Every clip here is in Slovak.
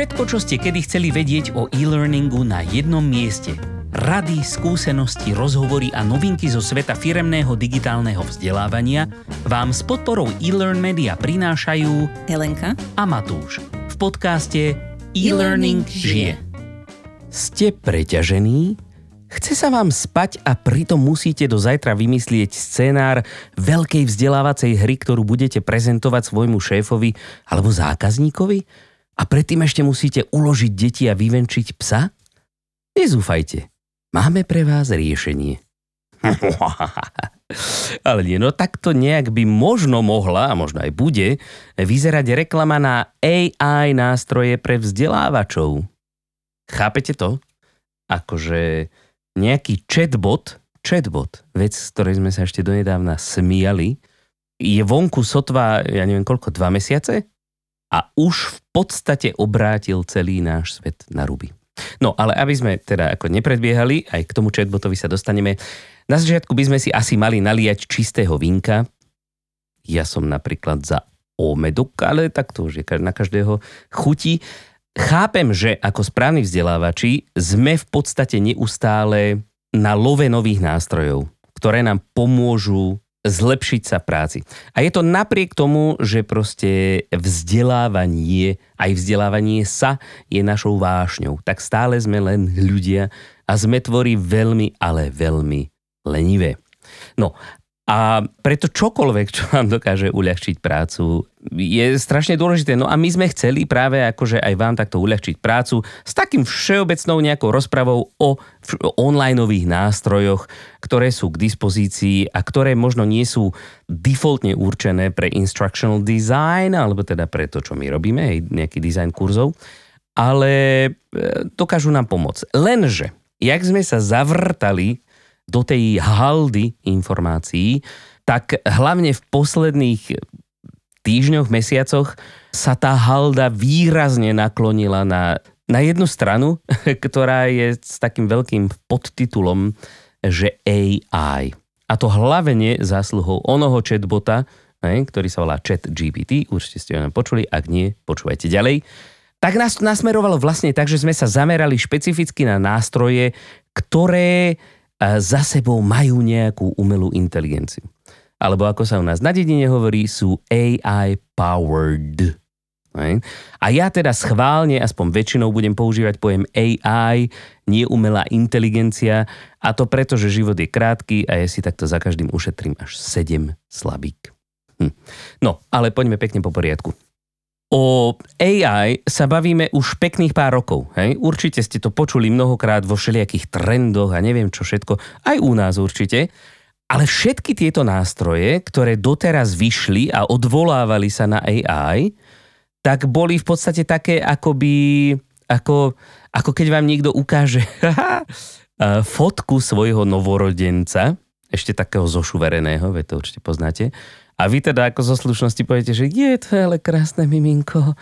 Všetko, čo ste kedy chceli vedieť o e-learningu na jednom mieste. Rady, skúsenosti, rozhovory a novinky zo sveta firemného digitálneho vzdelávania vám s podporou e-learn media prinášajú Helenka a Matúš v podcaste E-Learning žije. Ste preťažení? Chce sa vám spať a pritom musíte do zajtra vymyslieť scenár veľkej vzdelávacej hry, ktorú budete prezentovať svojmu šéfovi alebo zákazníkovi? A predtým ešte musíte uložiť deti a vyvenčiť psa? Nezúfajte, máme pre vás riešenie. Ale nie, no takto nejak by možno mohla, a možno aj bude, vyzerať reklama na AI nástroje pre vzdelávačov. Chápete to? Akože nejaký chatbot, chatbot, vec, z ktorej sme sa ešte donedávna smiali, je vonku sotva, ja neviem koľko, dva mesiace? a už v podstate obrátil celý náš svet na ruby. No, ale aby sme teda ako nepredbiehali, aj k tomu chatbotovi sa dostaneme. Na začiatku by sme si asi mali naliať čistého vinka. Ja som napríklad za omedok, ale tak to už je na každého chutí. Chápem, že ako správni vzdelávači sme v podstate neustále na love nových nástrojov, ktoré nám pomôžu zlepšiť sa práci. A je to napriek tomu, že proste vzdelávanie, aj vzdelávanie sa je našou vášňou. Tak stále sme len ľudia a sme tvorí veľmi, ale veľmi lenivé. No a preto čokoľvek, čo vám dokáže uľahčiť prácu, je strašne dôležité. No a my sme chceli práve akože aj vám takto uľahčiť prácu s takým všeobecnou nejakou rozpravou o onlineových nástrojoch, ktoré sú k dispozícii a ktoré možno nie sú defaultne určené pre instructional design, alebo teda pre to, čo my robíme, nejaký design kurzov, ale e, dokážu nám pomôcť. Lenže, jak sme sa zavrtali do tej haldy informácií, tak hlavne v posledných týždňoch, mesiacoch sa tá halda výrazne naklonila na, na jednu stranu, ktorá je s takým veľkým podtitulom, že AI. A to hlavne zásluhou onoho chatbota, ktorý sa volá Chat GPT, určite ste ho počuli, ak nie, počúvajte ďalej. Tak nás nasmerovalo vlastne tak, že sme sa zamerali špecificky na nástroje, ktoré za sebou majú nejakú umelú inteligenciu. Alebo ako sa u nás na dedine hovorí, sú AI powered. A ja teda schválne, aspoň väčšinou budem používať pojem AI, nie umelá inteligencia, a to preto, že život je krátky a ja si takto za každým ušetrím až 7 slabík. Hm. No, ale poďme pekne po poriadku. O AI sa bavíme už pekných pár rokov. Hej? Určite ste to počuli mnohokrát vo všelijakých trendoch a neviem čo všetko. Aj u nás určite. Ale všetky tieto nástroje, ktoré doteraz vyšli a odvolávali sa na AI, tak boli v podstate také akoby, ako, ako keď vám niekto ukáže fotku svojho novorodenca, ešte takého zošuvereného, veď to určite poznáte, a vy teda ako zo slušnosti poviete, že je to ale krásne miminko.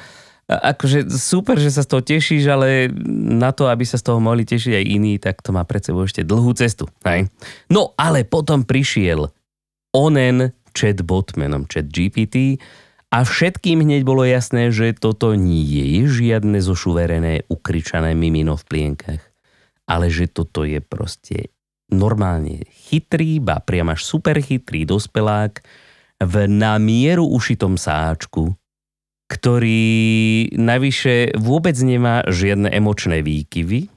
A akože super, že sa z toho tešíš, ale na to, aby sa z toho mohli tešiť aj iní, tak to má pred sebou ešte dlhú cestu. Hej? No ale potom prišiel onen chatbot menom ChatGPT a všetkým hneď bolo jasné, že toto nie je žiadne zošuverené, ukričané mimino v plienkach, ale že toto je proste normálne chytrý, ba priam až super chytrý dospelák, v na mieru ušitom sáčku, ktorý navyše vôbec nemá žiadne emočné výkyvy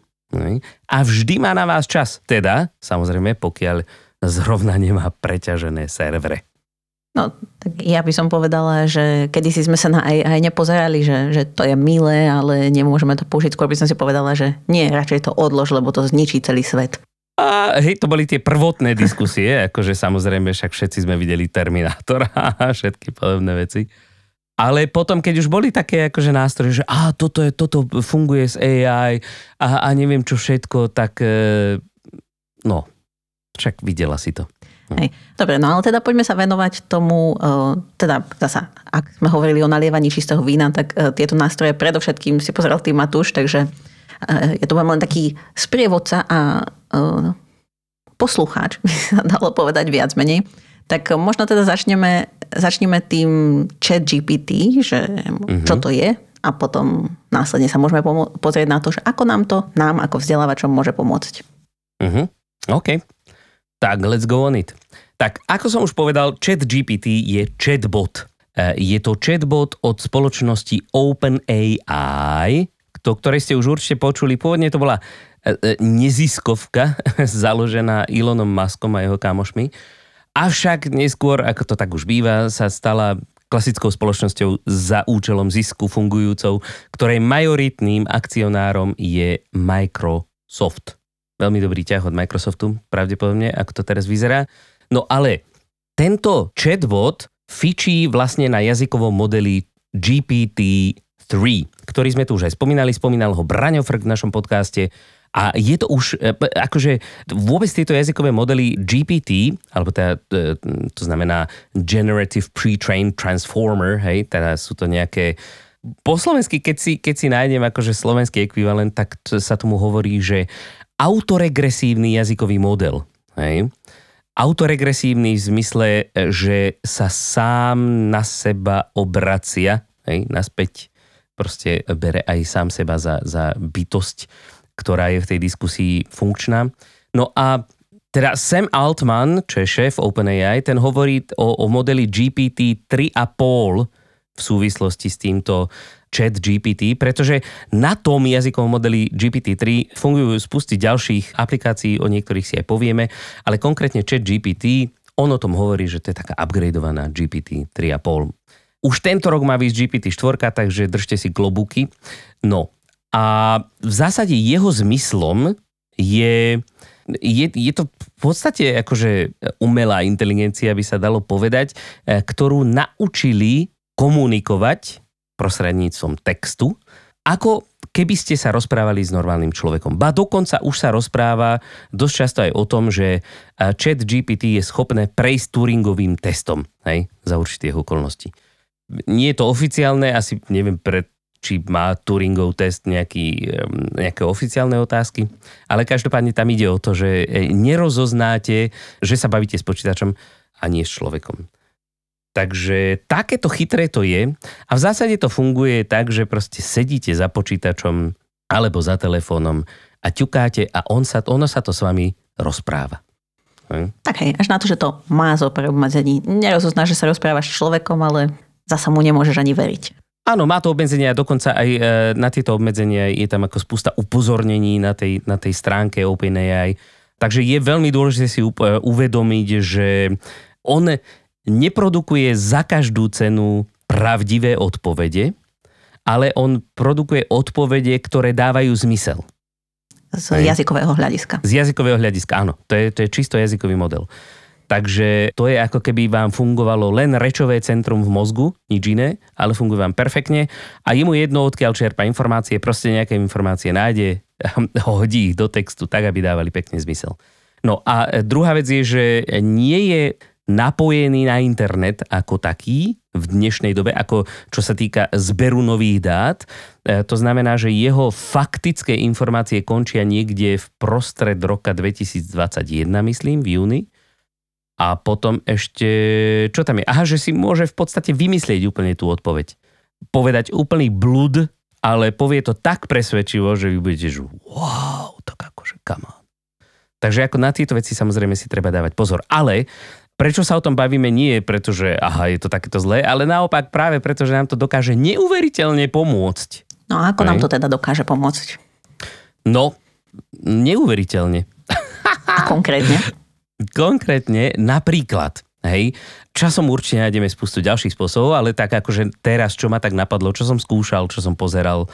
a vždy má na vás čas. Teda, samozrejme, pokiaľ zrovna nemá preťažené servere. No, tak ja by som povedala, že kedysi sme sa na AI nepozerali, že, že to je milé, ale nemôžeme to použiť. Skôr by som si povedala, že nie, radšej to odlož, lebo to zničí celý svet. A hej, to boli tie prvotné diskusie, akože samozrejme však všetci sme videli Terminátora a všetky podobné veci. Ale potom, keď už boli také akože nástroje, že a toto, je, toto funguje s AI a, a neviem čo všetko, tak e, no, však videla si to. Hej. Dobre, no ale teda poďme sa venovať tomu, e, teda zasa, ak sme hovorili o nalievaní čistého vína, tak e, tieto nástroje predovšetkým si pozeral tým Matúš, takže je to len taký sprievodca a uh, poslucháč, by sa dalo povedať viac menej. Tak možno teda začneme, začneme tým chat GPT, že uh-huh. čo to je a potom následne sa môžeme pomo- pozrieť na to, že ako nám to, nám ako vzdelávačom môže pomôcť. Uh-huh. OK. Tak, let's go on it. Tak, ako som už povedal, chat GPT je chatbot. E, je to chatbot od spoločnosti OpenAI, to, ktorej ste už určite počuli. Pôvodne to bola e, e, neziskovka založená Elonom Muskom a jeho kamošmi. Avšak neskôr, ako to tak už býva, sa stala klasickou spoločnosťou za účelom zisku fungujúcou, ktorej majoritným akcionárom je Microsoft. Veľmi dobrý ťah od Microsoftu, pravdepodobne, ako to teraz vyzerá. No ale tento chatbot fičí vlastne na jazykovom modeli GPT-3, ktorý sme tu už aj spomínali, spomínal ho Braňo v našom podcaste a je to už, e, akože vôbec tieto jazykové modely GPT, alebo teda, e, to znamená Generative Pre-trained Transformer, hej, teda sú to nejaké po slovensky, keď si, keď si nájdem akože slovenský ekvivalent, tak sa tomu hovorí, že autoregresívny jazykový model. Hej. Autoregresívny v zmysle, že sa sám na seba obracia, hej, naspäť proste bere aj sám seba za, za bytosť ktorá je v tej diskusii funkčná. No a teda Sam Altman, čo je šéf OpenAI, ten hovorí o, o modeli GPT 3,5 v súvislosti s týmto chat GPT, pretože na tom jazykovom modeli GPT-3 fungujú spusty ďalších aplikácií, o niektorých si aj povieme, ale konkrétne chat GPT, on o tom hovorí, že to je taká upgradeovaná GPT 3,5. Už tento rok má výsť GPT-4, takže držte si klobúky. No, a v zásade jeho zmyslom je, je, je to v podstate akože umelá inteligencia, by sa dalo povedať, e, ktorú naučili komunikovať prostredníctvom textu, ako keby ste sa rozprávali s normálnym človekom. Ba dokonca už sa rozpráva dosť často aj o tom, že e, chat GPT je schopné prejsť Turingovým testom hej, za určitých okolností. Nie je to oficiálne, asi neviem, pred či má Turingov test nejaký, nejaké oficiálne otázky, ale každopádne tam ide o to, že e, nerozoznáte, že sa bavíte s počítačom a nie s človekom. Takže takéto chytré to je a v zásade to funguje tak, že proste sedíte za počítačom alebo za telefónom a ťukáte a on sa, ono sa to s vami rozpráva. Hm? Tak hej, až na to, že to má zo obmedzení. Nerozozná, že sa rozprávaš s človekom, ale zasa mu nemôžeš ani veriť. Áno, má to obmedzenia, dokonca aj e, na tieto obmedzenia je tam ako spústa upozornení na tej, na tej stránke OpenAI. Takže je veľmi dôležité si uvedomiť, že on neprodukuje za každú cenu pravdivé odpovede, ale on produkuje odpovede, ktoré dávajú zmysel. Z jazykového hľadiska. Z jazykového hľadiska, áno. To je, to je čisto jazykový model. Takže to je ako keby vám fungovalo len rečové centrum v mozgu, nič iné, ale funguje vám perfektne a je mu jedno, odkiaľ čerpa informácie, proste nejaké informácie nájde, hodí ich do textu tak, aby dávali pekne zmysel. No a druhá vec je, že nie je napojený na internet ako taký v dnešnej dobe, ako čo sa týka zberu nových dát. E, to znamená, že jeho faktické informácie končia niekde v prostred roka 2021, myslím, v júni a potom ešte, čo tam je? Aha, že si môže v podstate vymyslieť úplne tú odpoveď. Povedať úplný blud, ale povie to tak presvedčivo, že vy budete, že wow, tak akože come on. Takže ako na tieto veci samozrejme si treba dávať pozor. Ale prečo sa o tom bavíme nie je preto, že aha, je to takéto zlé, ale naopak práve preto, že nám to dokáže neuveriteľne pomôcť. No a ako Aj? nám to teda dokáže pomôcť? No, neuveriteľne. A konkrétne? Konkrétne napríklad, hej, časom určite nájdeme spustu ďalších spôsobov, ale tak akože teraz, čo ma tak napadlo, čo som skúšal, čo som pozeral,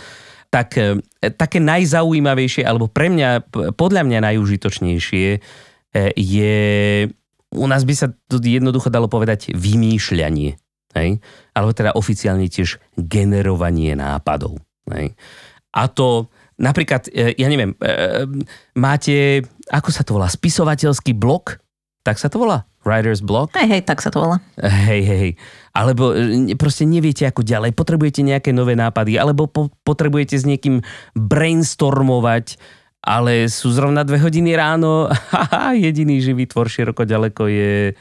tak e, také najzaujímavejšie, alebo pre mňa, podľa mňa najužitočnejšie e, je, u nás by sa to jednoducho dalo povedať vymýšľanie, hej, alebo teda oficiálne tiež generovanie nápadov. Hej. A to napríklad, e, ja neviem, máte ako sa to volá, spisovateľský blok? Tak sa to volá? Writer's block? Hej, hej, tak sa to volá. Hej, hej, hej. Alebo e, proste neviete ako ďalej, potrebujete nejaké nové nápady, alebo po, potrebujete s niekým brainstormovať, ale sú zrovna dve hodiny ráno a jediný živý tvor široko ďaleko je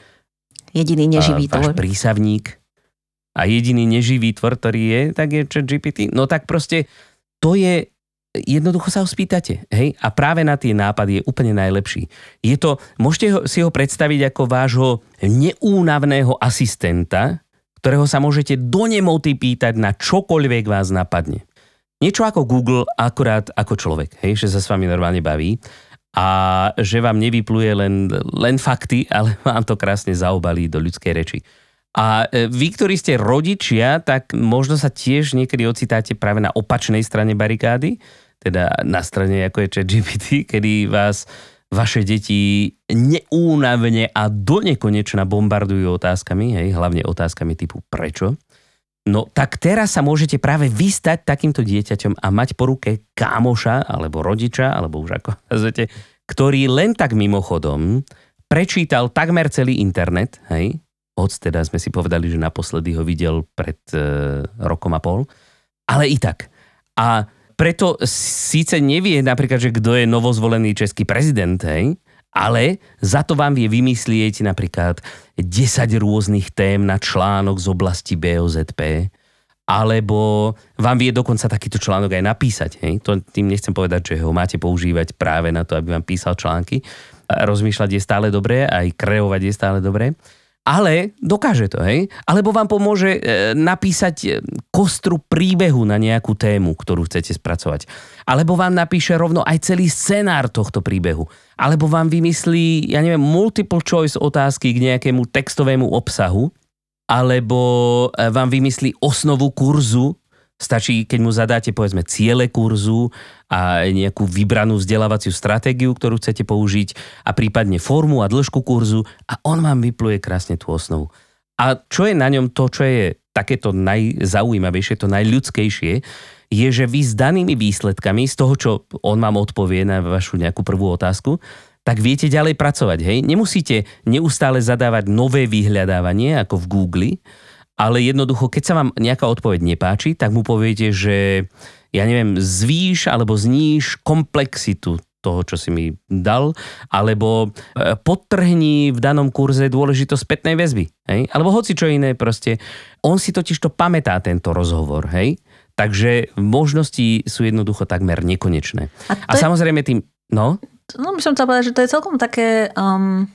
jediný neživý tvor. prísavník. a jediný neživý tvor, ktorý je, tak je chat GPT, no tak proste to je jednoducho sa ho spýtate. Hej? A práve na tie nápady je úplne najlepší. Je to, môžete ho, si ho predstaviť ako vášho neúnavného asistenta, ktorého sa môžete do nemoty pýtať na čokoľvek vás napadne. Niečo ako Google, akurát ako človek, hej, že sa s vami normálne baví a že vám nevypluje len, len fakty, ale vám to krásne zaobalí do ľudskej reči. A e, vy, ktorí ste rodičia, tak možno sa tiež niekedy ocitáte práve na opačnej strane barikády, teda na strane ako je ChatGPT, kedy vás vaše deti neúnavne a do nekonečna bombardujú otázkami, hej, hlavne otázkami typu prečo. No tak teraz sa môžete práve vystať takýmto dieťaťom a mať po ruke kámoša, alebo rodiča, alebo už ako nazvete, ktorý len tak mimochodom prečítal takmer celý internet, hej, hoď teda sme si povedali, že naposledy ho videl pred e, rokom a pol, ale i tak. A preto síce nevie napríklad, že kto je novozvolený český prezident, hej, ale za to vám vie vymyslieť napríklad 10 rôznych tém na článok z oblasti BOZP, alebo vám vie dokonca takýto článok aj napísať. Hej? To tým nechcem povedať, že ho máte používať práve na to, aby vám písal články. Rozmýšľať je stále dobré, aj kreovať je stále dobré ale dokáže to, hej? Alebo vám pomôže e, napísať e, kostru príbehu na nejakú tému, ktorú chcete spracovať. Alebo vám napíše rovno aj celý scenár tohto príbehu. Alebo vám vymyslí, ja neviem, multiple choice otázky k nejakému textovému obsahu. Alebo e, vám vymyslí osnovu kurzu Stačí, keď mu zadáte povedzme ciele kurzu a nejakú vybranú vzdelávaciu stratégiu, ktorú chcete použiť a prípadne formu a dĺžku kurzu a on vám vypluje krásne tú osnovu. A čo je na ňom to, čo je takéto najzaujímavejšie, to najľudskejšie, je, že vy s danými výsledkami, z toho, čo on vám odpovie na vašu nejakú prvú otázku, tak viete ďalej pracovať. Hej? Nemusíte neustále zadávať nové vyhľadávanie, ako v Google, ale jednoducho, keď sa vám nejaká odpoveď nepáči, tak mu poviete, že ja neviem, zvýš alebo zníš komplexitu toho, čo si mi dal, alebo e, podtrhni v danom kurze dôležitosť spätnej väzby, hej? alebo hoci čo iné proste. On si totiž to pamätá tento rozhovor, hej? Takže možnosti sú jednoducho takmer nekonečné. A, a je... samozrejme tým, no? No by som chcela povedať, že to je celkom také, um,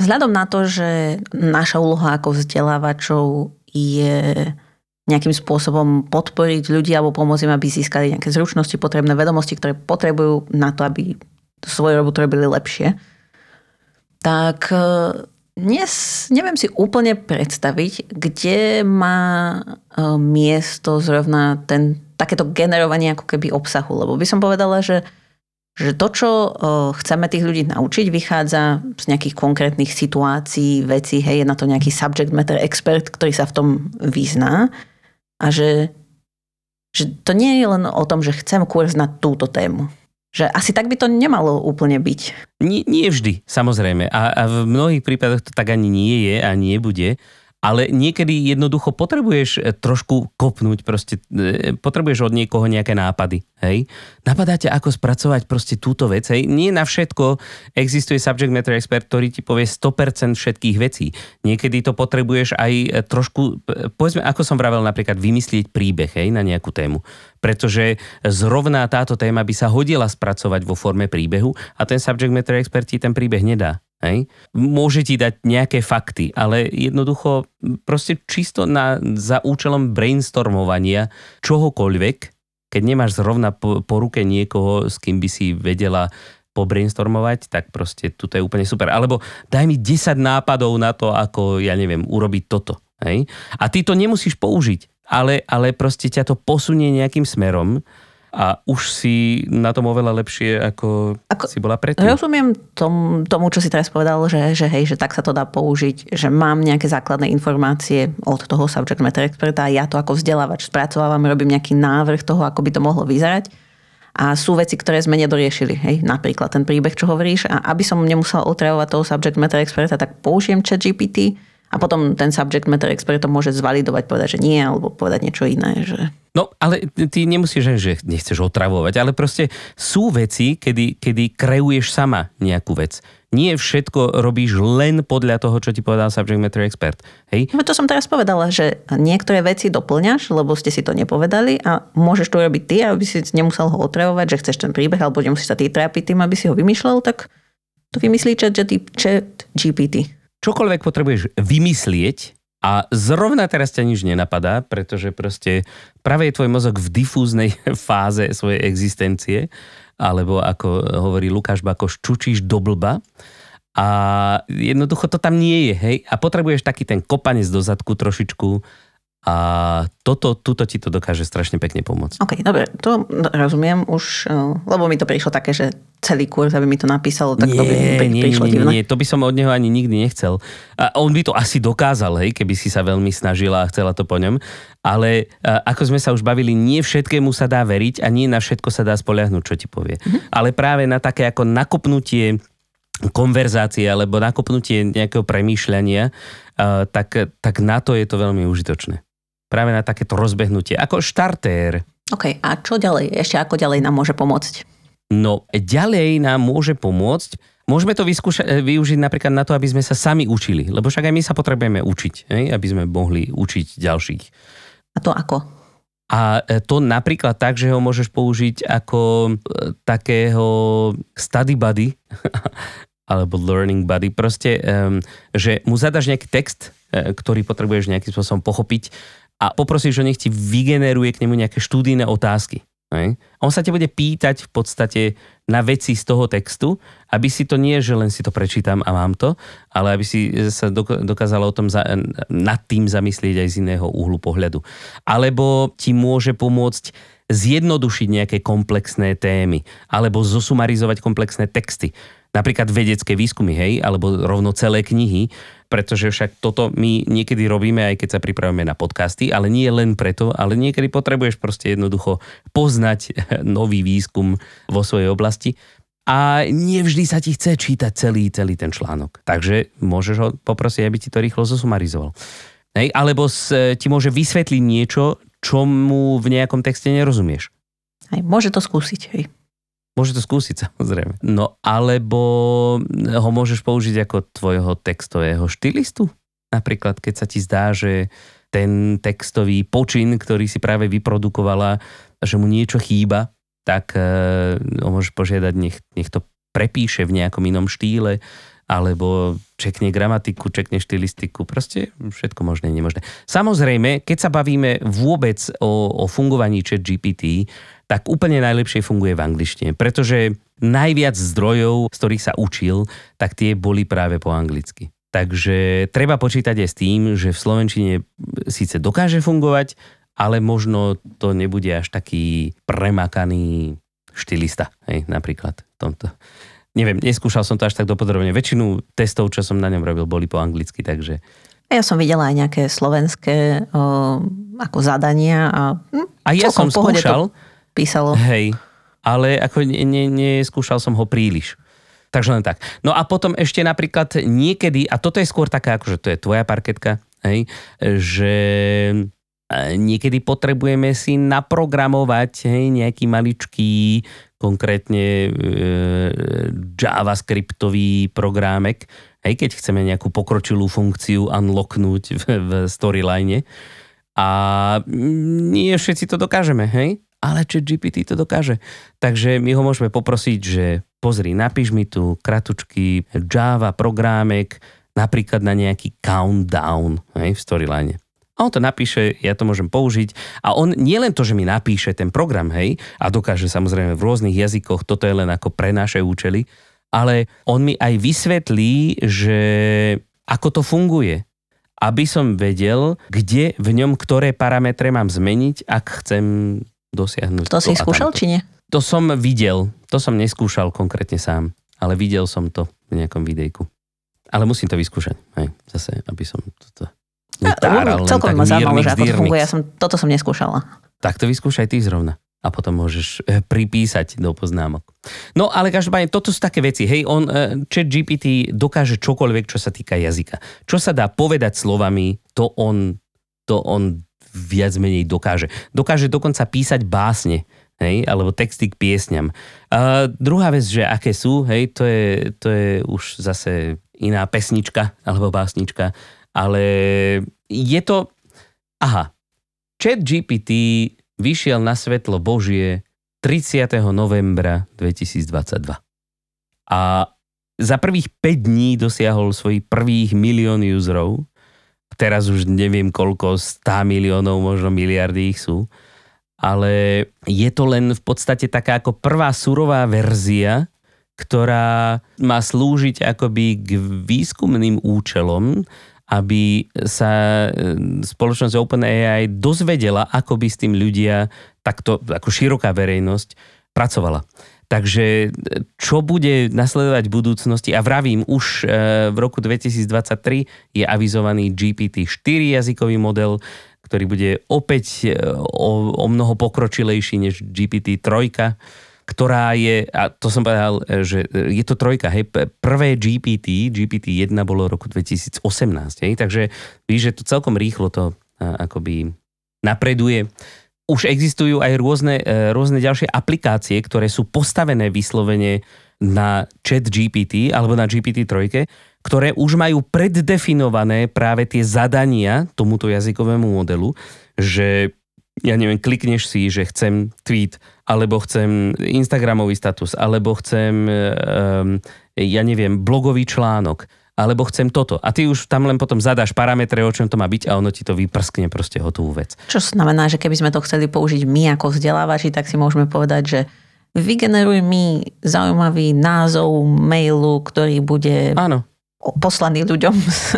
vzhľadom na to, že naša úloha ako vzdelávačov je nejakým spôsobom podporiť ľudí alebo pomôcť im, aby získali nejaké zručnosti, potrebné vedomosti, ktoré potrebujú na to, aby svoju robotu robili lepšie. Tak dnes neviem si úplne predstaviť, kde má e, miesto zrovna ten, takéto generovanie ako keby obsahu. Lebo by som povedala, že že to, čo chceme tých ľudí naučiť, vychádza z nejakých konkrétnych situácií, vecí, hej, je na to nejaký subject matter expert, ktorý sa v tom vyzná a že, že to nie je len o tom, že chcem kurz na túto tému. Že asi tak by to nemalo úplne byť. Nie, nie vždy, samozrejme. A, a v mnohých prípadoch to tak ani nie je a nie bude ale niekedy jednoducho potrebuješ eh, trošku kopnúť, proste, eh, potrebuješ od niekoho nejaké nápady, hej. Napadáte, ako spracovať proste túto vec, hej. Nie na všetko existuje subject matter expert, ktorý ti povie 100% všetkých vecí. Niekedy to potrebuješ aj eh, trošku, povedzme, ako som vravel, napríklad vymyslieť príbeh, hej, na nejakú tému. Pretože zrovna táto téma by sa hodila spracovať vo forme príbehu a ten subject matter expert ti ten príbeh nedá. Hej. Môže ti dať nejaké fakty, ale jednoducho proste čisto na, za účelom brainstormovania čohokoľvek, keď nemáš zrovna po, po ruke niekoho, s kým by si vedela pobrainstormovať, tak proste tuto je úplne super. Alebo daj mi 10 nápadov na to, ako, ja neviem, urobiť toto. Hej? A ty to nemusíš použiť, ale, ale proste ťa to posunie nejakým smerom a už si na tom oveľa lepšie, ako, ako si bola predtým. Rozumiem tom, tomu, čo si teraz povedal, že, že hej, že tak sa to dá použiť, že mám nejaké základné informácie od toho subject matter experta ja to ako vzdelávač spracovávam, robím nejaký návrh toho, ako by to mohlo vyzerať. A sú veci, ktoré sme nedoriešili. Hej? Napríklad ten príbeh, čo hovoríš. A aby som nemusela otravovať toho subject matter experta, tak použijem chat GPT A potom ten subject matter expert to môže zvalidovať, povedať, že nie, alebo povedať niečo iné. Že... No, ale ty nemusíš, že nechceš otravovať, ale proste sú veci, kedy, kedy kreuješ sama nejakú vec. Nie všetko robíš len podľa toho, čo ti povedal subject matter expert. Hej? No to som teraz povedala, že niektoré veci doplňaš, lebo ste si to nepovedali a môžeš to robiť ty, aby si nemusel ho otravovať, že chceš ten príbeh, alebo nemusíš sa ty trápiť tým, aby si ho vymýšľal, tak to vymyslí chat, GPT čokoľvek potrebuješ vymyslieť a zrovna teraz ťa nič nenapadá, pretože proste práve je tvoj mozog v difúznej fáze svojej existencie, alebo ako hovorí Lukáš Bakoš, čučíš do blba a jednoducho to tam nie je, hej? A potrebuješ taký ten kopanec do zadku trošičku, a toto, tuto ti to dokáže strašne pekne pomôcť. OK, dobre, to rozumiem už, eh, lebo mi to prišlo také, že celý kurz, aby mi to napísalo, tak nie, to by nie, prišlo nie, divné. Nie, to by som od neho ani nikdy nechcel. A on by to asi dokázal, hej, keby si sa veľmi snažila a chcela to po ňom. Ale a, ako sme sa už bavili, nie všetkému sa dá veriť a nie na všetko sa dá spoliahnuť, čo ti povie. Mm-hmm. Ale práve na také ako nakopnutie konverzácie alebo nakopnutie nejakého premýšľania, uh, tak, tak na to je to veľmi užitočné práve na takéto rozbehnutie, ako štartér. OK, a čo ďalej? Ešte ako ďalej nám môže pomôcť? No, ďalej nám môže pomôcť, môžeme to vyskúša- e, využiť napríklad na to, aby sme sa sami učili, lebo však aj my sa potrebujeme učiť, hej? aby sme mohli učiť ďalších. A to ako? A e, to napríklad tak, že ho môžeš použiť ako e, takého study buddy, alebo learning buddy, proste, že mu zadaš nejaký text, ktorý potrebuješ nejakým spôsobom pochopiť a poprosíš, že nech ti vygeneruje k nemu nejaké štúdijné otázky. Hej. On sa te bude pýtať v podstate na veci z toho textu, aby si to nie, že len si to prečítam a mám to, ale aby si sa dokázala o tom za, nad tým zamyslieť aj z iného úhlu pohľadu. Alebo ti môže pomôcť zjednodušiť nejaké komplexné témy, alebo zosumarizovať komplexné texty. Napríklad vedecké výskumy, hej, alebo rovno celé knihy, pretože však toto my niekedy robíme, aj keď sa pripravujeme na podcasty, ale nie len preto, ale niekedy potrebuješ proste jednoducho poznať nový výskum vo svojej oblasti a nie vždy sa ti chce čítať celý, celý ten článok. Takže môžeš ho poprosiť, aby ti to rýchlo zosumarizoval. Hej, alebo s, ti môže vysvetliť niečo, čomu v nejakom texte nerozumieš. Hej, môže to skúsiť, hej. Môže to skúsiť samozrejme. No alebo ho môžeš použiť ako tvojho textového štilistu. Napríklad, keď sa ti zdá, že ten textový počin, ktorý si práve vyprodukovala, že mu niečo chýba, tak uh, ho môžeš požiadať, nech, nech to prepíše v nejakom inom štýle, alebo čekne gramatiku, čekne štilistiku, proste všetko možné, nemožné. Samozrejme, keď sa bavíme vôbec o, o fungovaní chat GPT, tak úplne najlepšie funguje v angličtine, pretože najviac zdrojov, z ktorých sa učil, tak tie boli práve po anglicky. Takže treba počítať aj s tým, že v Slovenčine síce dokáže fungovať, ale možno to nebude až taký premakaný štilista, hej, napríklad v tomto. Neviem, neskúšal som to až tak dopodrobne. Väčšinu testov, čo som na ňom robil, boli po anglicky, takže... Ja som videla aj nejaké slovenské o, ako zadania a, hm, a ja som skúšal, to písalo. Hej, ale ako ne, ne, neskúšal som ho príliš. Takže len tak. No a potom ešte napríklad niekedy, a toto je skôr taká, akože to je tvoja parketka, hej, že e, niekedy potrebujeme si naprogramovať hej, nejaký maličký, konkrétne e, javascriptový programek, hej, keď chceme nejakú pokročilú funkciu unlocknúť v, v storyline. A nie všetci to dokážeme, hej? Ale chat GPT to dokáže. Takže my ho môžeme poprosiť, že pozri, napíš mi tu kratučký Java programek, napríklad na nejaký countdown hej, v storyline. A on to napíše, ja to môžem použiť. A on nie len to, že mi napíše ten program, hej, a dokáže samozrejme v rôznych jazykoch, toto je len ako pre naše účely, ale on mi aj vysvetlí, že ako to funguje. Aby som vedel, kde v ňom ktoré parametre mám zmeniť, ak chcem dosiahnuť. To, to si skúšal, či nie? To som videl, to som neskúšal konkrétne sám, ale videl som to v nejakom videjku. Ale musím to vyskúšať, hej, zase, aby som toto netáral. Ja, celkom ma zaujímalo, že ako to funguje, ja som, toto som neskúšala. Tak to vyskúšaj ty zrovna. a potom môžeš eh, pripísať do poznámok. No ale každopádne, toto sú také veci. Hej, on, eh, chat GPT dokáže čokoľvek, čo sa týka jazyka. Čo sa dá povedať slovami, to on, to on viac menej dokáže. Dokáže dokonca písať básne, hej, alebo texty k piesňam. A druhá vec, že aké sú, hej, to je, to je už zase iná pesnička alebo básnička, ale je to, aha, chat GPT vyšiel na svetlo Božie 30. novembra 2022. A za prvých 5 dní dosiahol svojich prvých milión userov. Teraz už neviem koľko, 100 miliónov, možno miliardy ich sú. Ale je to len v podstate taká ako prvá surová verzia, ktorá má slúžiť akoby k výskumným účelom aby sa e, spoločnosť OpenAI dozvedela, ako by s tým ľudia, takto ako široká verejnosť, pracovala. Takže e, čo bude nasledovať v budúcnosti, a vravím, už e, v roku 2023 je avizovaný GPT-4 jazykový model, ktorý bude opäť o, o mnoho pokročilejší než GPT-3 ktorá je, a to som povedal, že je to trojka, hej, prvé GPT, GPT-1 bolo roku 2018, hej, takže víš, že to celkom rýchlo to akoby napreduje. Už existujú aj rôzne, e, rôzne ďalšie aplikácie, ktoré sú postavené vyslovene na chat GPT alebo na GPT-3, ktoré už majú preddefinované práve tie zadania tomuto jazykovému modelu, že ja neviem, klikneš si, že chcem tweet alebo chcem Instagramový status, alebo chcem, um, ja neviem, blogový článok, alebo chcem toto. A ty už tam len potom zadáš parametre, o čom to má byť a ono ti to vyprskne proste hotovú vec. Čo znamená, že keby sme to chceli použiť my ako vzdelávači, tak si môžeme povedať, že vygeneruj mi zaujímavý názov mailu, ktorý bude Áno poslaný ľuďom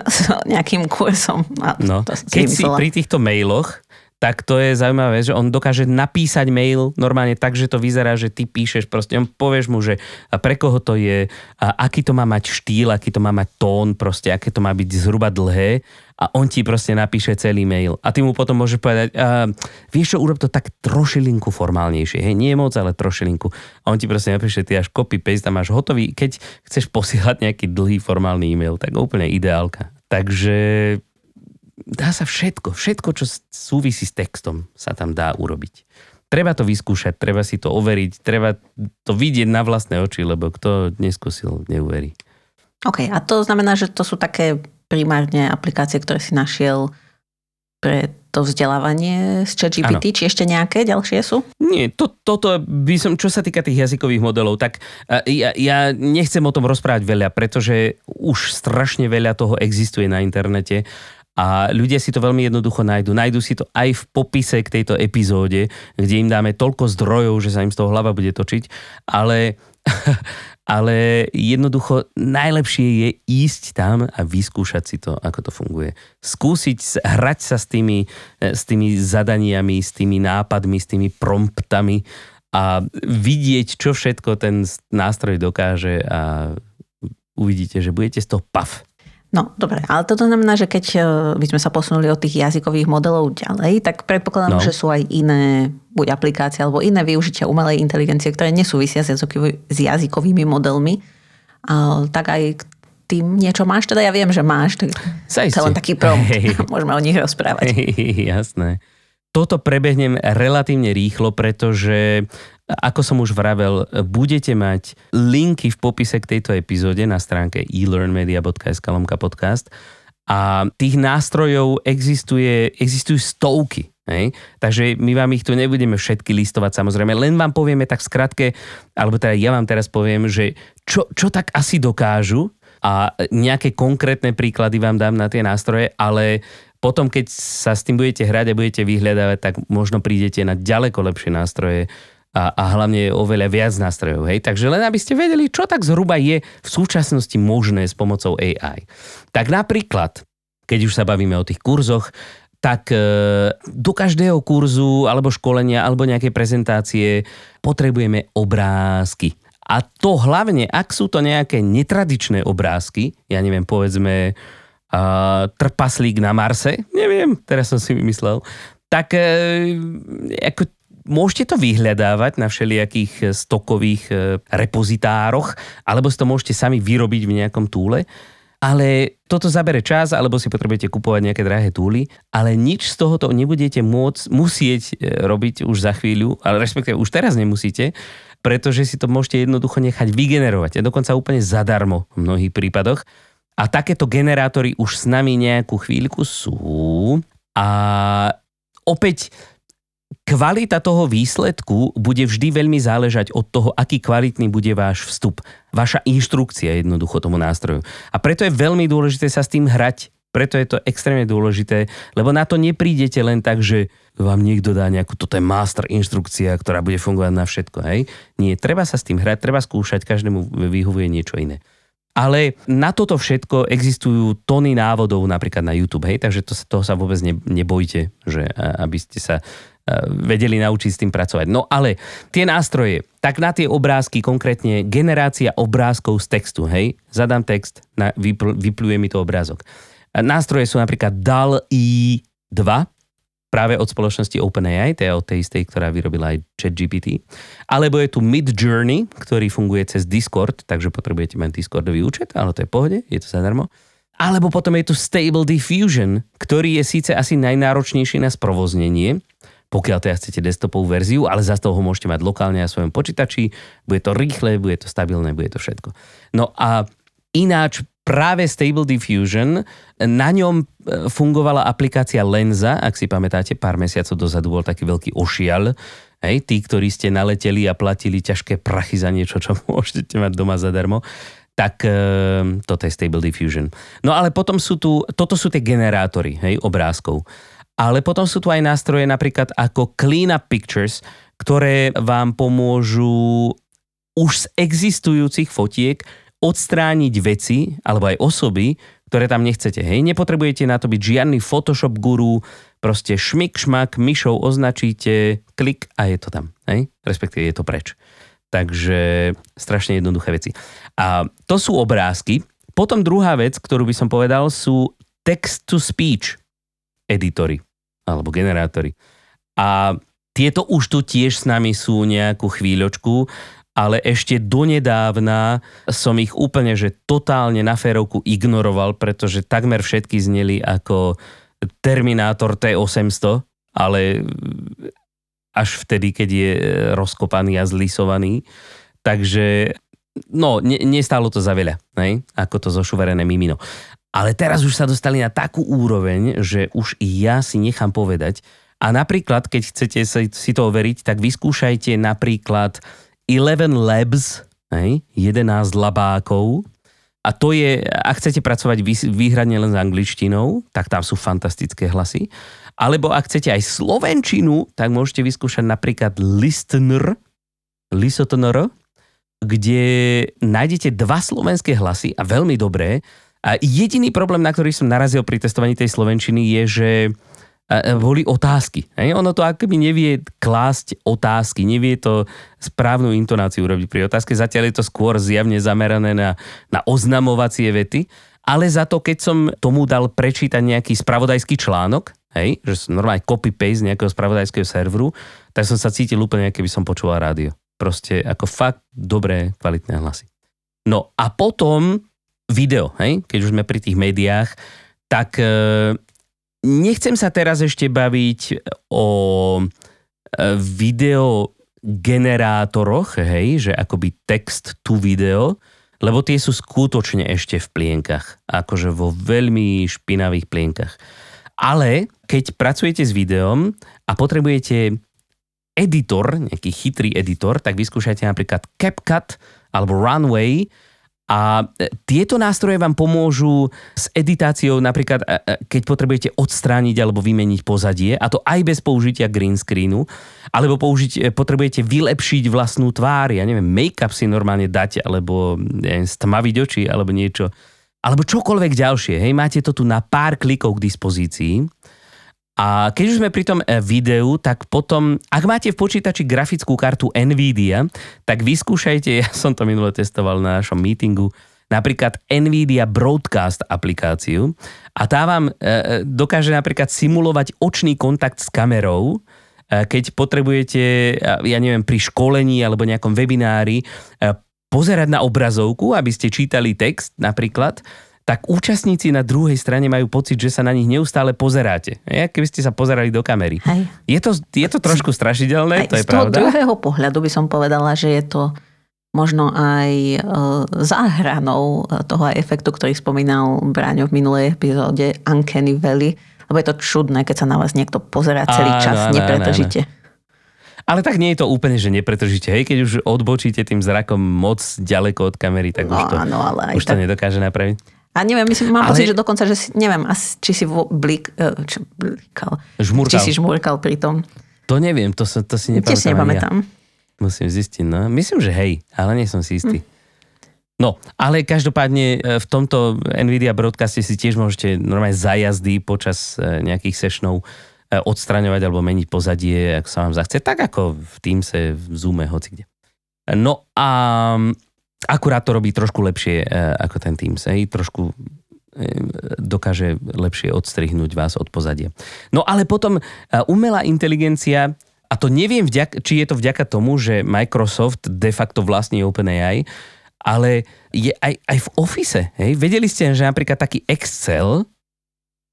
s nejakým kursom. A no, to keď si pri týchto mailoch tak to je zaujímavé, že on dokáže napísať mail normálne tak, že to vyzerá, že ty píšeš proste, on povieš mu, že pre koho to je, a aký to má mať štýl, aký to má mať tón, proste, aké to má byť zhruba dlhé a on ti proste napíše celý mail. A ty mu potom môžeš povedať, a, vieš čo, urob to tak trošilinku formálnejšie, hej, nie moc, ale trošilinku. A on ti proste napíše, ty až copy-paste a máš hotový. Keď chceš posielať nejaký dlhý formálny e-mail, tak úplne ideálka. Takže dá sa všetko, všetko, čo súvisí s textom, sa tam dá urobiť. Treba to vyskúšať, treba si to overiť, treba to vidieť na vlastné oči, lebo kto neskúsil, neuverí. OK, a to znamená, že to sú také primárne aplikácie, ktoré si našiel pre to vzdelávanie z ChatGPT, či ešte nejaké ďalšie sú? Nie, to, toto by som, čo sa týka tých jazykových modelov, tak ja, ja nechcem o tom rozprávať veľa, pretože už strašne veľa toho existuje na internete a ľudia si to veľmi jednoducho nájdu. Nájdu si to aj v popise k tejto epizóde, kde im dáme toľko zdrojov, že sa im z toho hlava bude točiť, ale, ale jednoducho najlepšie je ísť tam a vyskúšať si to, ako to funguje. Skúsiť hrať sa s tými, e, s tými zadaniami, s tými nápadmi, s tými promptami a vidieť, čo všetko ten nástroj dokáže a uvidíte, že budete z toho pav. No, dobre, ale toto znamená, že keď e, by sme sa posunuli od tých jazykových modelov ďalej, tak predpokladám, no. že sú aj iné buď aplikácie alebo iné využitia umelej inteligencie, ktoré nesúvisia s, jazykový, s jazykovými modelmi. A, tak aj k tým niečo máš? Teda ja viem, že máš. Tak to je len taký prompt. Hey. Môžeme o nich rozprávať. Hey, jasné. Toto prebehnem relatívne rýchlo, pretože ako som už vravel, budete mať linky v popise k tejto epizóde na stránke elearnmedia.sk podcast a tých nástrojov existuje, existujú stovky. Hej? Takže my vám ich tu nebudeme všetky listovať samozrejme, len vám povieme tak skratke, alebo teda ja vám teraz poviem, že čo, čo tak asi dokážu a nejaké konkrétne príklady vám dám na tie nástroje, ale potom, keď sa s tým budete hrať a budete vyhľadávať, tak možno prídete na ďaleko lepšie nástroje, a, a hlavne oveľa viac nástrojov. Hej? Takže len aby ste vedeli, čo tak zhruba je v súčasnosti možné s pomocou AI. Tak napríklad, keď už sa bavíme o tých kurzoch, tak e, do každého kurzu alebo školenia alebo nejakej prezentácie potrebujeme obrázky. A to hlavne, ak sú to nejaké netradičné obrázky, ja neviem, povedzme uh, trpaslík na Marse, neviem, teraz som si vymyslel, tak uh, ako môžete to vyhľadávať na všelijakých stokových repozitároch, alebo si to môžete sami vyrobiť v nejakom túle ale toto zabere čas, alebo si potrebujete kupovať nejaké drahé túly, ale nič z tohoto nebudete môcť, musieť e, robiť už za chvíľu, ale respektíve už teraz nemusíte, pretože si to môžete jednoducho nechať vygenerovať. A dokonca úplne zadarmo v mnohých prípadoch. A takéto generátory už s nami nejakú chvíľku sú. A opäť kvalita toho výsledku bude vždy veľmi záležať od toho, aký kvalitný bude váš vstup. Vaša inštrukcia jednoducho tomu nástroju. A preto je veľmi dôležité sa s tým hrať. Preto je to extrémne dôležité, lebo na to neprídete len tak, že vám niekto dá nejakú, toto je master inštrukcia, ktorá bude fungovať na všetko. Hej? Nie, treba sa s tým hrať, treba skúšať, každému vyhovuje niečo iné. Ale na toto všetko existujú tony návodov napríklad na YouTube, hej, takže to, toho sa vôbec ne, nebojte, že aby ste sa Eh, vedeli naučiť s tým pracovať. No ale tie nástroje, tak na tie obrázky, konkrétne generácia obrázkov z textu, hej, zadám text, na, vypl, vypluje mi to obrázok. Nástroje sú napríklad DAL-E 2, práve od spoločnosti OpenAI, to je od tej istej, ktorá vyrobila aj ChatGPT. Alebo je tu Mid Journey, ktorý funguje cez Discord, takže potrebujete mať Discordový účet, ale to je pohode, je to zadarmo. Alebo potom je tu Stable Diffusion, ktorý je síce asi najnáročnejší na sprovoznenie, pokiaľ teda chcete desktopovú verziu, ale zase toho môžete mať lokálne na svojom počítači, bude to rýchle, bude to stabilné, bude to všetko. No a ináč práve Stable Diffusion, na ňom e, fungovala aplikácia Lenza, ak si pamätáte, pár mesiacov dozadu bol taký veľký ošial, hej, tí, ktorí ste naleteli a platili ťažké prachy za niečo, čo môžete mať doma zadarmo, tak e, toto je Stable Diffusion. No ale potom sú tu, toto sú tie generátory, hej, obrázkov. Ale potom sú tu aj nástroje napríklad ako Clean Up Pictures, ktoré vám pomôžu už z existujúcich fotiek odstrániť veci alebo aj osoby, ktoré tam nechcete. Hej, nepotrebujete na to byť žiadny Photoshop guru, proste šmik, šmak, myšou označíte, klik a je to tam. Hej? Respektíve je to preč. Takže strašne jednoduché veci. A to sú obrázky. Potom druhá vec, ktorú by som povedal, sú text-to-speech editory alebo generátory. A tieto už tu tiež s nami sú nejakú chvíľočku, ale ešte donedávna som ich úplne, že totálne na férovku ignoroval, pretože takmer všetky zneli ako Terminátor T800, ale až vtedy, keď je rozkopaný a zlisovaný. Takže no, ne, nestálo to za veľa, ne? ako to zošuverené mimino. Ale teraz už sa dostali na takú úroveň, že už i ja si nechám povedať. A napríklad, keď chcete si to overiť, tak vyskúšajte napríklad 11 Labs, hej, 11 labákov. A to je, ak chcete pracovať výhradne len s angličtinou, tak tam sú fantastické hlasy. Alebo ak chcete aj slovenčinu, tak môžete vyskúšať napríklad Listener, Lisotnr, kde nájdete dva slovenské hlasy a veľmi dobré a jediný problém, na ktorý som narazil pri testovaní tej slovenčiny je, že boli otázky. Ono to akoby nevie klásť otázky, nevie to správnu intonáciu robiť pri otázke, zatiaľ je to skôr zjavne zamerané na, na oznamovacie vety, ale za to, keď som tomu dal prečítať nejaký spravodajský článok, hej, že som normálne copy-paste nejakého spravodajského serveru, tak som sa cítil úplne, keby som počúval rádio. Proste ako fakt dobré, kvalitné hlasy. No a potom video, hej? keď už sme pri tých médiách, tak e, nechcem sa teraz ešte baviť o e, video generátoroch, hej, že akoby text tu video, lebo tie sú skutočne ešte v plienkach, akože vo veľmi špinavých plienkach. Ale keď pracujete s videom a potrebujete editor, nejaký chytrý editor, tak vyskúšajte napríklad CapCut alebo Runway, a e, tieto nástroje vám pomôžu s editáciou, napríklad e, e, keď potrebujete odstrániť alebo vymeniť pozadie, a to aj bez použitia green screenu, alebo použiť, potrebujete vylepšiť vlastnú tvár, ja neviem, make-up si normálne dať, alebo neviem, stmaviť oči, alebo niečo, alebo čokoľvek ďalšie. Hej, máte to tu na pár klikov k dispozícii. A keď už sme pri tom e, videu, tak potom, ak máte v počítači grafickú kartu NVIDIA, tak vyskúšajte, ja som to minule testoval na našom meetingu, napríklad NVIDIA Broadcast aplikáciu. A tá vám e, e, dokáže napríklad simulovať očný kontakt s kamerou keď potrebujete, ja neviem, pri školení alebo nejakom webinári pozerať na obrazovku, aby ste čítali text napríklad, tak účastníci na druhej strane majú pocit, že sa na nich neustále pozeráte. Ja, keby ste sa pozerali do kamery. Hej. Je, to, je to trošku strašidelné, Aj to je z toho pravda. druhého pohľadu by som povedala, že je to možno aj e, záhranou e, toho efektu, ktorý spomínal Bráňo v minulej epizóde Uncanny Valley, lebo je to čudné, keď sa na vás niekto pozerá celý Áno, čas, áno, nepretržite. Ale tak nie je to úplne, že nepretržíte. Hej, keď už odbočíte tým zrakom moc ďaleko od kamery, tak No už to, áno, ale už to tak. nedokáže napraviť. A neviem, myslím, mám Ale- pocit, že dokonca, že si, neviem, asi, či si blik, e, čo, blikal, Žmurkal. či si žmurkal pri tom. To neviem, to, sa, to si nepamätám. Tiež si ani Ja. nepamätám. Musím zistiť, no. Myslím, že hej, ale nie som si istý. Hm. No, ale každopádne e, v tomto NVIDIA broadcaste si tiež môžete normálne zajazdy počas e, nejakých sešnou e, odstraňovať alebo meniť pozadie, ako sa vám zachce. Tak ako v Teamse, v Zoome, hoci kde. No a akurát to robí trošku lepšie e, ako ten Teams. Hej? Trošku e, dokáže lepšie odstrihnúť vás od pozadia. No ale potom e, umelá inteligencia, a to neviem, či je to vďaka tomu, že Microsoft de facto vlastní OpenAI, ale je aj, aj v Office. Hej? Vedeli ste, že napríklad taký Excel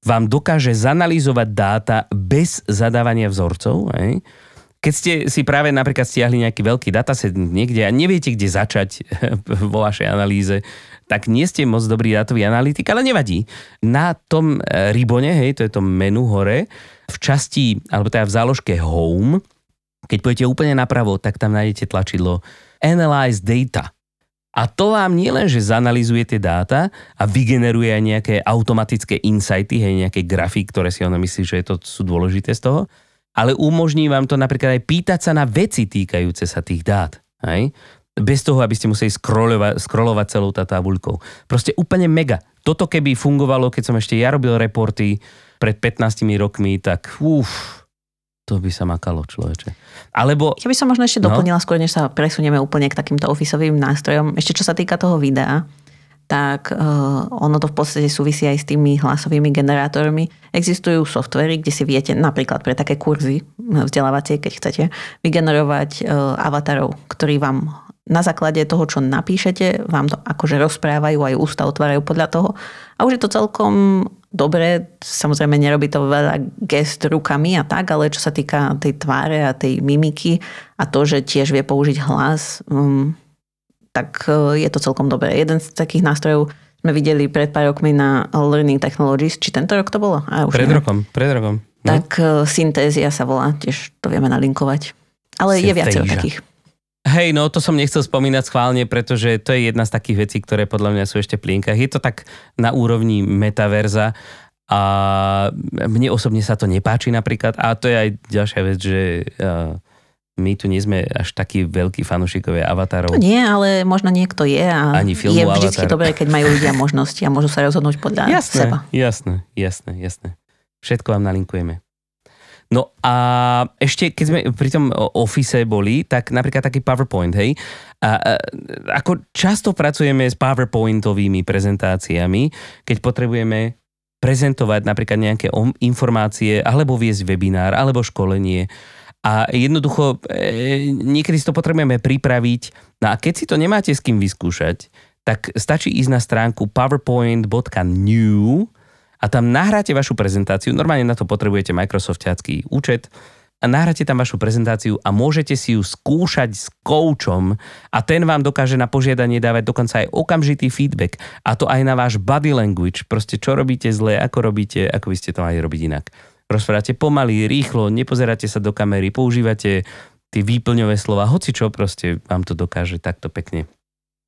vám dokáže zanalýzovať dáta bez zadávania vzorcov. Hej? Keď ste si práve napríklad stiahli nejaký veľký dataset niekde a neviete, kde začať vo vašej analýze, tak nie ste moc dobrý dátový analytik, ale nevadí. Na tom e, ribone, hej, to je to menu hore, v časti, alebo teda v záložke Home, keď pôjdete úplne napravo, tak tam nájdete tlačidlo Analyze Data. A to vám nielen, že zanalizuje tie dáta a vygeneruje aj nejaké automatické insighty, hej, nejaké grafy, ktoré si ono myslí, že to sú dôležité z toho, ale umožní vám to napríklad aj pýtať sa na veci týkajúce sa tých dát. Hej? Bez toho, aby ste museli scrollovať, scrollovať celou tá tabuľkou. Proste úplne mega. Toto keby fungovalo, keď som ešte ja robil reporty pred 15 rokmi, tak uf, to by sa makalo človeče. Alebo Ja by som možno ešte No. doplnila skôr, než sa presunieme úplne k takýmto ofisovým nástrojom. Ešte čo sa týka toho videa, tak uh, ono to v podstate súvisí aj s tými hlasovými generátormi. Existujú softvery, kde si viete napríklad pre také kurzy eh, vzdelávacie, keď chcete, vygenerovať uh, avatarov, ktorí vám na základe toho, čo napíšete, vám to akože rozprávajú, aj ústa otvárajú podľa toho. A už je to celkom dobre, samozrejme nerobí to veľa gest rukami a tak, ale čo sa týka tej tváre a tej mimiky a to, že tiež vie použiť hlas, um, tak uh, je to celkom dobré. Jeden z takých nástrojov sme videli pred pár rokmi na Learning Technologies, či tento rok to bolo? A už pred neviem. rokom, pred rokom. No. Tak uh, syntézia sa volá, tiež to vieme nalinkovať. Ale je viacero takých. Hej, no to som nechcel spomínať schválne, pretože to je jedna z takých vecí, ktoré podľa mňa sú ešte v plienkach. Je to tak na úrovni metaverza a mne osobne sa to nepáči napríklad. A to je aj ďalšia vec, že uh, my tu nie sme až takí veľkí fanúšikovia avatarov. To nie, ale možno niekto je a Ani filmu je vždy dobré, keď majú ľudia možnosti a môžu sa rozhodnúť podľa Jasné, seba. jasné, jasné, jasné. Všetko vám nalinkujeme. No a ešte, keď sme pri tom Office boli, tak napríklad taký PowerPoint, hej. A, a, ako často pracujeme s PowerPointovými prezentáciami, keď potrebujeme prezentovať napríklad nejaké informácie, alebo viesť webinár, alebo školenie. A jednoducho, e, niekedy si to potrebujeme pripraviť. No a keď si to nemáte s kým vyskúšať, tak stačí ísť na stránku powerpoint.new a tam nahráte vašu prezentáciu. Normálne na to potrebujete Microsoftiacký účet a nahráte tam vašu prezentáciu a môžete si ju skúšať s koučom a ten vám dokáže na požiadanie dávať dokonca aj okamžitý feedback a to aj na váš body language. Proste čo robíte zle, ako robíte, ako by ste to mali robiť inak. Rozprávate pomaly, rýchlo, nepozeráte sa do kamery, používate tie výplňové slova, hoci čo proste vám to dokáže takto pekne.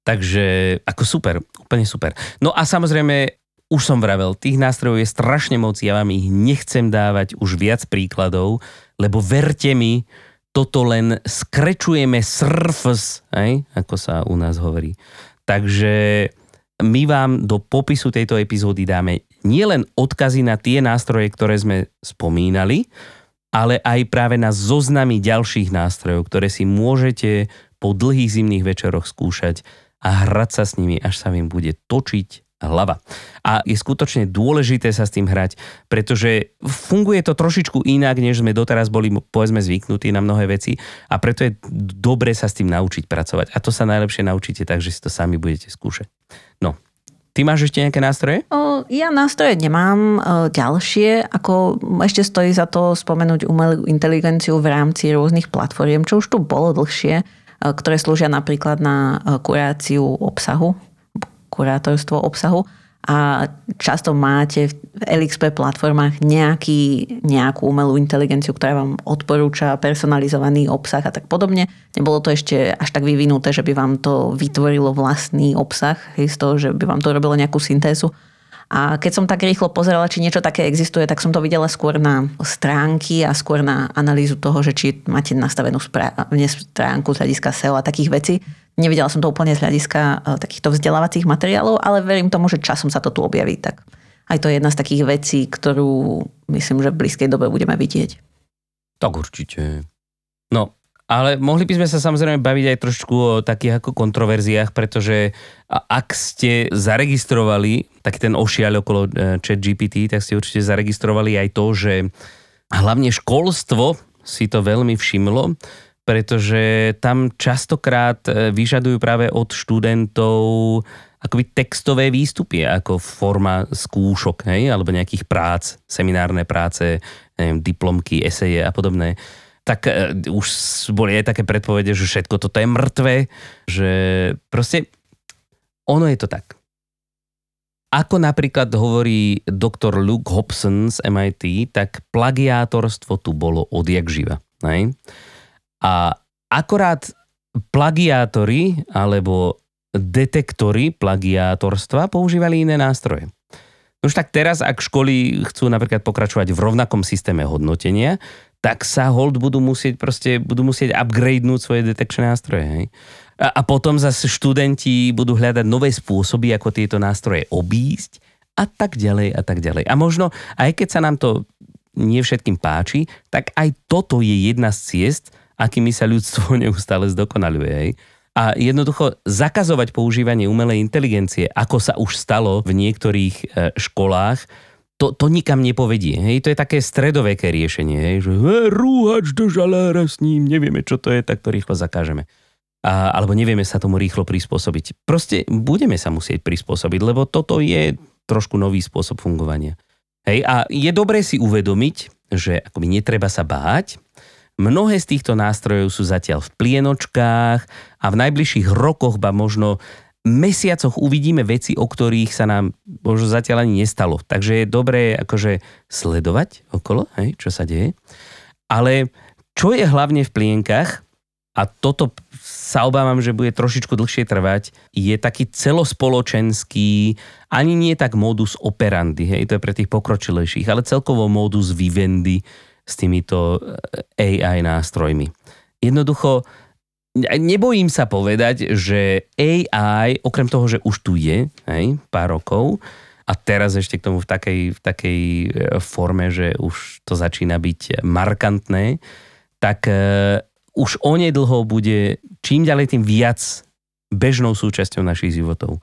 Takže ako super, úplne super. No a samozrejme, už som vravel, tých nástrojov je strašne moc, ja vám ich nechcem dávať už viac príkladov, lebo verte mi, toto len skrečujeme surfs, hej, ako sa u nás hovorí. Takže my vám do popisu tejto epizódy dáme nielen odkazy na tie nástroje, ktoré sme spomínali, ale aj práve na zoznamy ďalších nástrojov, ktoré si môžete po dlhých zimných večeroch skúšať a hrať sa s nimi, až sa im bude točiť hlava. A je skutočne dôležité sa s tým hrať, pretože funguje to trošičku inak, než sme doteraz boli, povedzme, zvyknutí na mnohé veci a preto je dobre sa s tým naučiť pracovať. A to sa najlepšie naučíte tak, že si to sami budete skúšať. No, Ty máš ešte nejaké nástroje? Ja nástroje nemám. O, ďalšie, ako ešte stojí za to spomenúť umelú inteligenciu v rámci rôznych platform, čo už tu bolo dlhšie, ktoré slúžia napríklad na kuráciu obsahu, kurátorstvo obsahu a často máte v LXP platformách nejaký, nejakú umelú inteligenciu, ktorá vám odporúča personalizovaný obsah a tak podobne. Nebolo to ešte až tak vyvinuté, že by vám to vytvorilo vlastný obsah, z toho, že by vám to robilo nejakú syntézu. A keď som tak rýchlo pozerala, či niečo také existuje, tak som to videla skôr na stránky a skôr na analýzu toho, že či máte nastavenú stránku z hľadiska SEO a takých vecí. Nevidela som to úplne z hľadiska e, takýchto vzdelávacích materiálov, ale verím tomu, že časom sa to tu objaví. Tak aj to je jedna z takých vecí, ktorú myslím, že v blízkej dobe budeme vidieť. Tak určite. No, ale mohli by sme sa samozrejme baviť aj trošku o takých ako kontroverziách, pretože ak ste zaregistrovali taký ten ošiaľ okolo e, chat GPT, tak ste určite zaregistrovali aj to, že hlavne školstvo si to veľmi všimlo, pretože tam častokrát e, vyžadujú práve od študentov akoby textové výstupy ako forma skúšok, hej, alebo nejakých prác, seminárne práce, neviem, diplomky, eseje a podobné. Tak uh, už boli aj také predpovede, že všetko toto je mŕtve, že proste ono je to tak. Ako napríklad hovorí doktor Luke Hobson z MIT, tak plagiátorstvo tu bolo odjak živa. Hej? A akorát plagiátori alebo detektory plagiátorstva používali iné nástroje. Už tak teraz, ak školy chcú napríklad pokračovať v rovnakom systéme hodnotenia, tak sa hold budú musieť proste, budú musieť upgradenúť svoje detekčné nástroje. Hej? A, a potom zase študenti budú hľadať nové spôsoby, ako tieto nástroje obísť a tak ďalej a tak ďalej. A možno, aj keď sa nám to nie všetkým páči, tak aj toto je jedna z ciest, akými sa ľudstvo neustále zdokonaluje. Hej? A jednoducho zakazovať používanie umelej inteligencie, ako sa už stalo v niektorých e, školách, to, to nikam nepovedie. Hej? To je také stredoveké riešenie, hej? že he, rúhač do žalára s ním, nevieme, čo to je, tak to rýchlo zakážeme. A, alebo nevieme sa tomu rýchlo prispôsobiť. Proste budeme sa musieť prispôsobiť, lebo toto je trošku nový spôsob fungovania. Hej? A je dobré si uvedomiť, že akoby netreba sa báť, Mnohé z týchto nástrojov sú zatiaľ v plienočkách a v najbližších rokoch, ba možno mesiacoch uvidíme veci, o ktorých sa nám možno zatiaľ ani nestalo. Takže je dobré akože sledovať okolo, hej, čo sa deje. Ale čo je hlavne v plienkach, a toto sa obávam, že bude trošičku dlhšie trvať, je taký celospoločenský, ani nie tak modus operandi, hej, to je pre tých pokročilejších, ale celkovo modus vivendi, s týmito eh, AI nástrojmi. Jednoducho, nebojím sa povedať, že AI, okrem toho, že už tu je, hej, pár rokov, a teraz ešte k tomu v takej, v takej eh, forme, že už to začína byť markantné, tak uh, už onedlho bude čím ďalej tým viac bežnou súčasťou našich životov.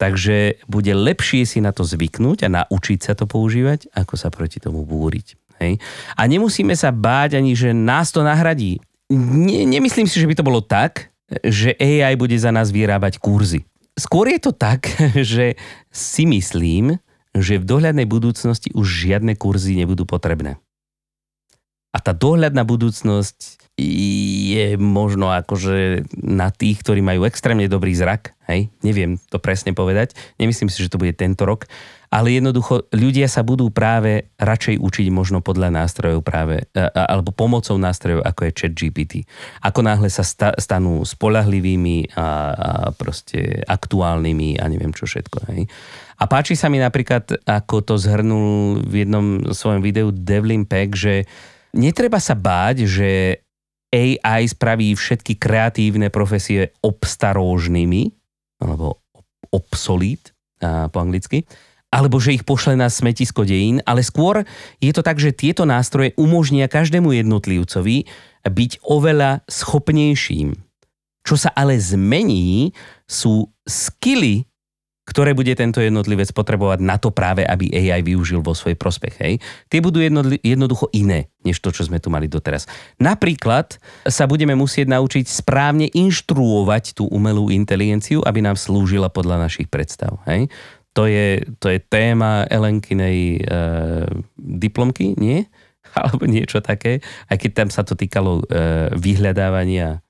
Takže bude lepšie si na to zvyknúť a naučiť sa to používať, ako sa proti tomu búriť. Hej? A nemusíme sa báť ani, že nás to nahradí. Ne, nemyslím si, že by to bolo tak, že AI bude za nás vyrábať kurzy. Skôr je to tak, že si myslím, že v dohľadnej budúcnosti už žiadne kurzy nebudú potrebné. A tá dohľadná budúcnosť je možno akože na tých, ktorí majú extrémne dobrý zrak, hej, neviem to presne povedať, nemyslím si, že to bude tento rok, ale jednoducho ľudia sa budú práve radšej učiť možno podľa nástrojov práve, alebo pomocou nástrojov, ako je chat GPT. Ako náhle sa sta, stanú spolahlivými a, a proste aktuálnymi a neviem čo všetko. Hej. A páči sa mi napríklad, ako to zhrnul v jednom svojom videu Devlin Peck, že netreba sa báť, že AI spraví všetky kreatívne profesie obstarožnými, alebo obsolít po anglicky, alebo že ich pošle na smetisko dejín, ale skôr je to tak, že tieto nástroje umožnia každému jednotlivcovi byť oveľa schopnejším. Čo sa ale zmení, sú skily, ktoré bude tento jednotlivec potrebovať na to práve, aby AI využil vo svoj prospech. Hej. Tie budú jednodli- jednoducho iné, než to, čo sme tu mali doteraz. Napríklad sa budeme musieť naučiť správne inštruovať tú umelú inteligenciu, aby nám slúžila podľa našich predstav. Hej. To je, to je téma Elenkinej e, diplomky, nie? Alebo niečo také. Aj keď tam sa to týkalo e, vyhľadávania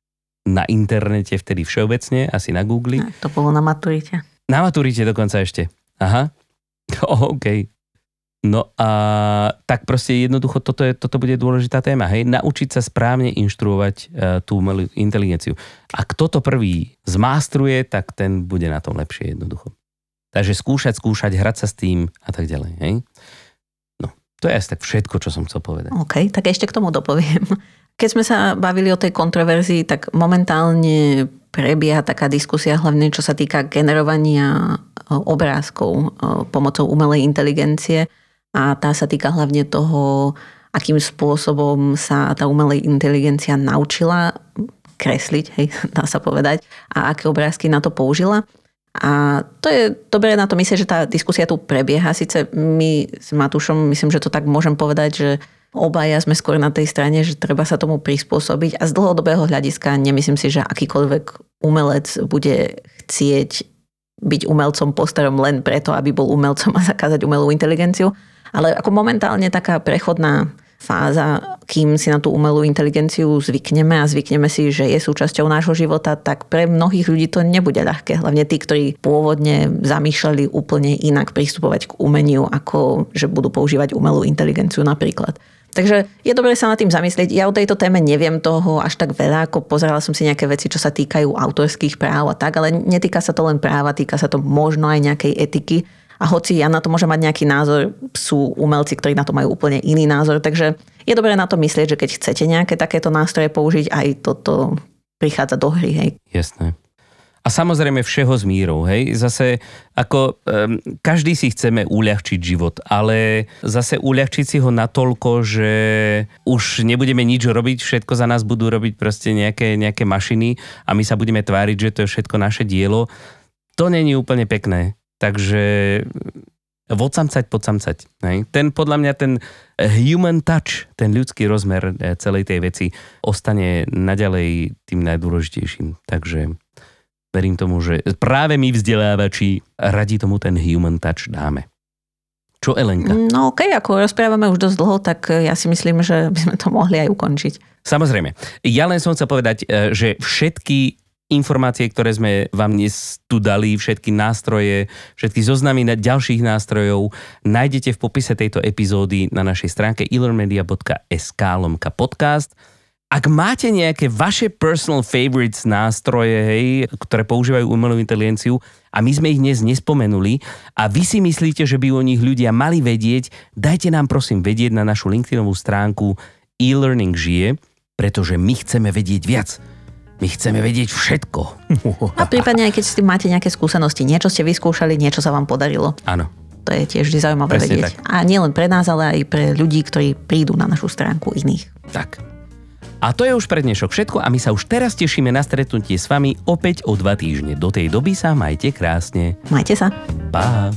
na internete vtedy všeobecne, asi na Google. To bolo na maturite. Na maturite dokonca ešte. Aha. Oh, OK. No a tak proste jednoducho toto, je, toto bude dôležitá téma. Hej? Naučiť sa správne inštruovať uh, tú umelú inteligenciu. A kto to prvý zmástruje, tak ten bude na tom lepšie jednoducho. Takže skúšať, skúšať, hrať sa s tým a tak ďalej. Hej? No, to je asi tak všetko, čo som chcel povedať. OK, tak ešte k tomu dopoviem. Keď sme sa bavili o tej kontroverzii, tak momentálne prebieha taká diskusia, hlavne čo sa týka generovania obrázkov pomocou umelej inteligencie a tá sa týka hlavne toho, akým spôsobom sa tá umelá inteligencia naučila kresliť, hej, dá sa povedať, a aké obrázky na to použila. A to je dobré na to myslieť, že tá diskusia tu prebieha. Sice my s Matúšom, myslím, že to tak môžem povedať, že obaja sme skôr na tej strane, že treba sa tomu prispôsobiť a z dlhodobého hľadiska nemyslím si, že akýkoľvek umelec bude chcieť byť umelcom postarom len preto, aby bol umelcom a zakázať umelú inteligenciu. Ale ako momentálne taká prechodná fáza, kým si na tú umelú inteligenciu zvykneme a zvykneme si, že je súčasťou nášho života, tak pre mnohých ľudí to nebude ľahké. Hlavne tí, ktorí pôvodne zamýšľali úplne inak pristupovať k umeniu, ako že budú používať umelú inteligenciu napríklad. Takže je dobré sa nad tým zamyslieť. Ja o tejto téme neviem toho až tak veľa, ako pozerala som si nejaké veci, čo sa týkajú autorských práv a tak, ale netýka sa to len práva, týka sa to možno aj nejakej etiky. A hoci ja na to môžem mať nejaký názor, sú umelci, ktorí na to majú úplne iný názor. Takže je dobré na to myslieť, že keď chcete nejaké takéto nástroje použiť, aj toto prichádza do hry. Hej. Jasné. A samozrejme všeho s mírou, hej. Zase ako um, každý si chceme uľahčiť život, ale zase uľahčiť si ho natoľko, že už nebudeme nič robiť, všetko za nás budú robiť proste nejaké, nejaké mašiny a my sa budeme tváriť, že to je všetko naše dielo. To není úplne pekné. Takže vodsamcať, podsamcať. Hej. Ten podľa mňa ten human touch, ten ľudský rozmer eh, celej tej veci ostane naďalej tým najdôležitejším. Takže verím tomu, že práve my vzdelávači radi tomu ten human touch dáme. Čo Elenka? No okay, ako rozprávame už dosť dlho, tak ja si myslím, že by sme to mohli aj ukončiť. Samozrejme. Ja len som chcel povedať, e, že všetky informácie, ktoré sme vám dnes tu dali, všetky nástroje, všetky zoznamy na ďalších nástrojov nájdete v popise tejto epizódy na našej stránke ilermedia.sk lomka podcast. Ak máte nejaké vaše personal favorites nástroje, hej, ktoré používajú umelú inteligenciu a my sme ich dnes nespomenuli a vy si myslíte, že by o nich ľudia mali vedieť, dajte nám prosím vedieť na našu LinkedInovú stránku e-learning žije, pretože my chceme vedieť viac. My chceme vedieť všetko. A prípadne aj keď s tým máte nejaké skúsenosti, niečo ste vyskúšali, niečo sa vám podarilo. Áno. To je tiež vždy zaujímavé Presne vedieť. tak. A nielen pre nás, ale aj pre ľudí, ktorí prídu na našu stránku iných. Tak. A to je už pre dnešok všetko a my sa už teraz tešíme na stretnutie s vami opäť o dva týždne. Do tej doby sa majte krásne. Majte sa. Pa.